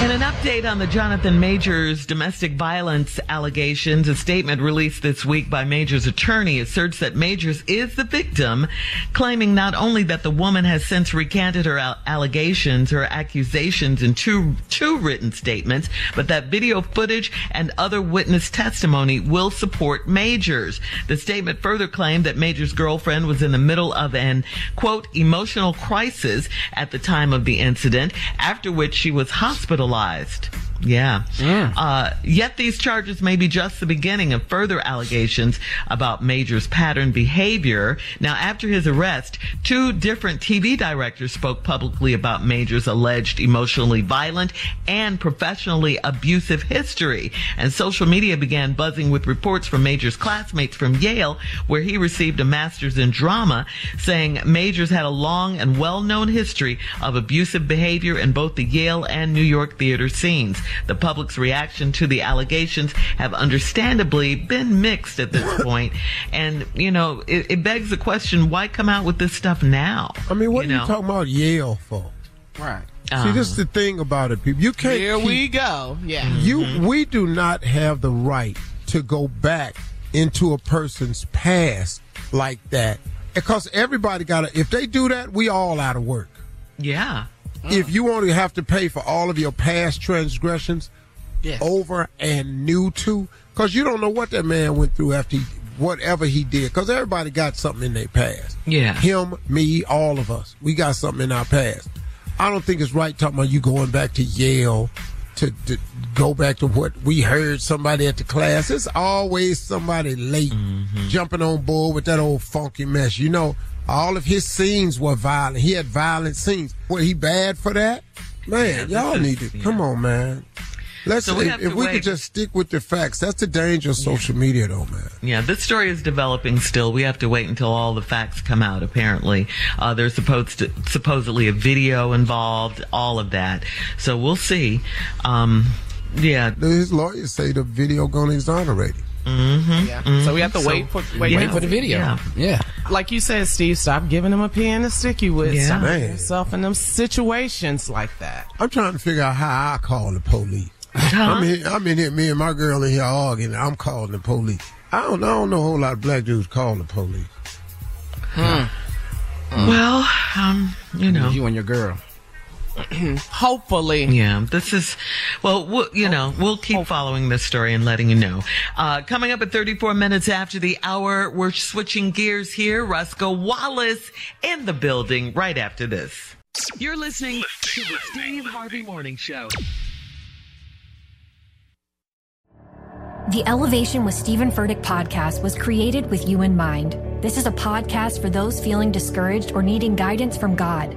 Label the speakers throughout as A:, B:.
A: In an update on the Jonathan Majors domestic violence allegations, a statement released this week by Majors' attorney asserts that Majors is the victim, claiming not only that the woman has since recanted her allegations, her accusations in two, two written statements, but that video footage and other witness testimony will support Majors. The statement further claimed that Majors' girlfriend was in the middle of an, quote, emotional crisis at the time of the incident, after which she was hospitalized Realized yeah. yeah. Uh, yet these charges may be just the beginning of further allegations about Major's pattern behavior. Now, after his arrest, two different TV directors spoke publicly about Major's alleged emotionally violent and professionally abusive history. And social media began buzzing with reports from Major's classmates from Yale, where he received a master's in drama, saying Majors had a long and well-known history of abusive behavior in both the Yale and New York theater scenes. The public's reaction to the allegations have understandably been mixed at this point. And, you know, it, it, begs the question, why come out with this stuff now?
B: I mean, what
A: you
B: are
A: know?
B: you talking about Yale for?
C: Right.
B: See, this is the thing about it, people. You can't.
C: Here
B: keep,
C: we go. Yeah.
B: You,
A: Mm-hmm.
B: we do not have the right to go back into a person's past like that, because everybody got to. If they do that, we all out of work.
A: Yeah.
B: If you only have to pay for all of your past transgressions
C: Yes.
B: over and new to, because you don't know what that man went through after he, whatever he did, because everybody got something in their past.
A: Yeah.
B: Him, me, all of us. We got something in our past. I don't think it's right talking about you going back to Yale to, to go back to what we heard somebody at the class. It's always somebody late mm-hmm. jumping on board with that old funky mess. You know, all of his scenes were violent. He had violent scenes. Was he bad for that? Man,
A: Yeah,
B: y'all need to
A: yeah.
B: come on, man. Let's
A: So we
B: if, if we could just stick with the facts. That's the danger of social media, though, man.
A: Yeah, this story is developing still. We have to wait until all the facts come out, apparently. Uh, there's supposed to, supposedly a video involved, all of that. So we'll see. Um, yeah.
B: His lawyers say the video gonna exonerate him.
A: Mm-hmm.
C: Yeah. So we have to wait for wait,
A: yeah.
C: wait for the video.
A: Yeah.
C: Yeah. Like you said, Steve, stop giving them a pen to stick you with.
A: Yeah.
C: Stop
B: Man.
C: yourself in them situations like that.
B: I'm trying to figure out how I call the police. I'm, in, I'm in here, me and my girl in here arguing. I'm calling the police. I don't, I don't know a whole lot of black dudes call the police.
A: hmm Well, um, you know.
C: You and your girl. Hopefully.
A: Yeah, this is, well, we'll you know, we'll keep following this story and letting you know. Uh, coming up at 34 minutes after the hour, we're switching gears here. Roscoe Wallace in the building right after this. You're listening to the Steve Harvey Morning Show.
D: The Elevation with Stephen Furtick podcast was created with you in mind. This is a podcast for those feeling discouraged or needing guidance from God.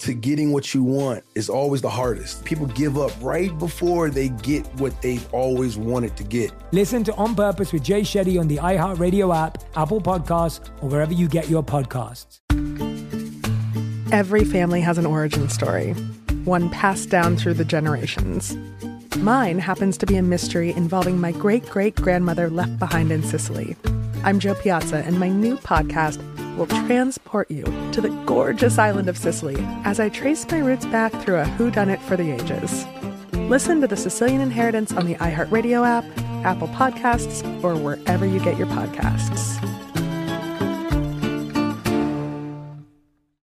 E: to getting what you want is always the hardest. People give up right before they get what they've always wanted to get.
F: Listen to On Purpose with Jay Shetty on the iHeartRadio app, Apple Podcasts, or wherever you get your podcasts.
G: Every family has an origin story, one passed down through the generations. Mine happens to be a mystery involving my great great grandmother left behind in Sicily. I'm Jo Piazza, and my new podcast will transport you to the gorgeous island of Sicily as I trace my roots back through a whodunit for the ages. Listen to The Sicilian Inheritance on the iHeartRadio app, Apple Podcasts, or wherever you get your podcasts.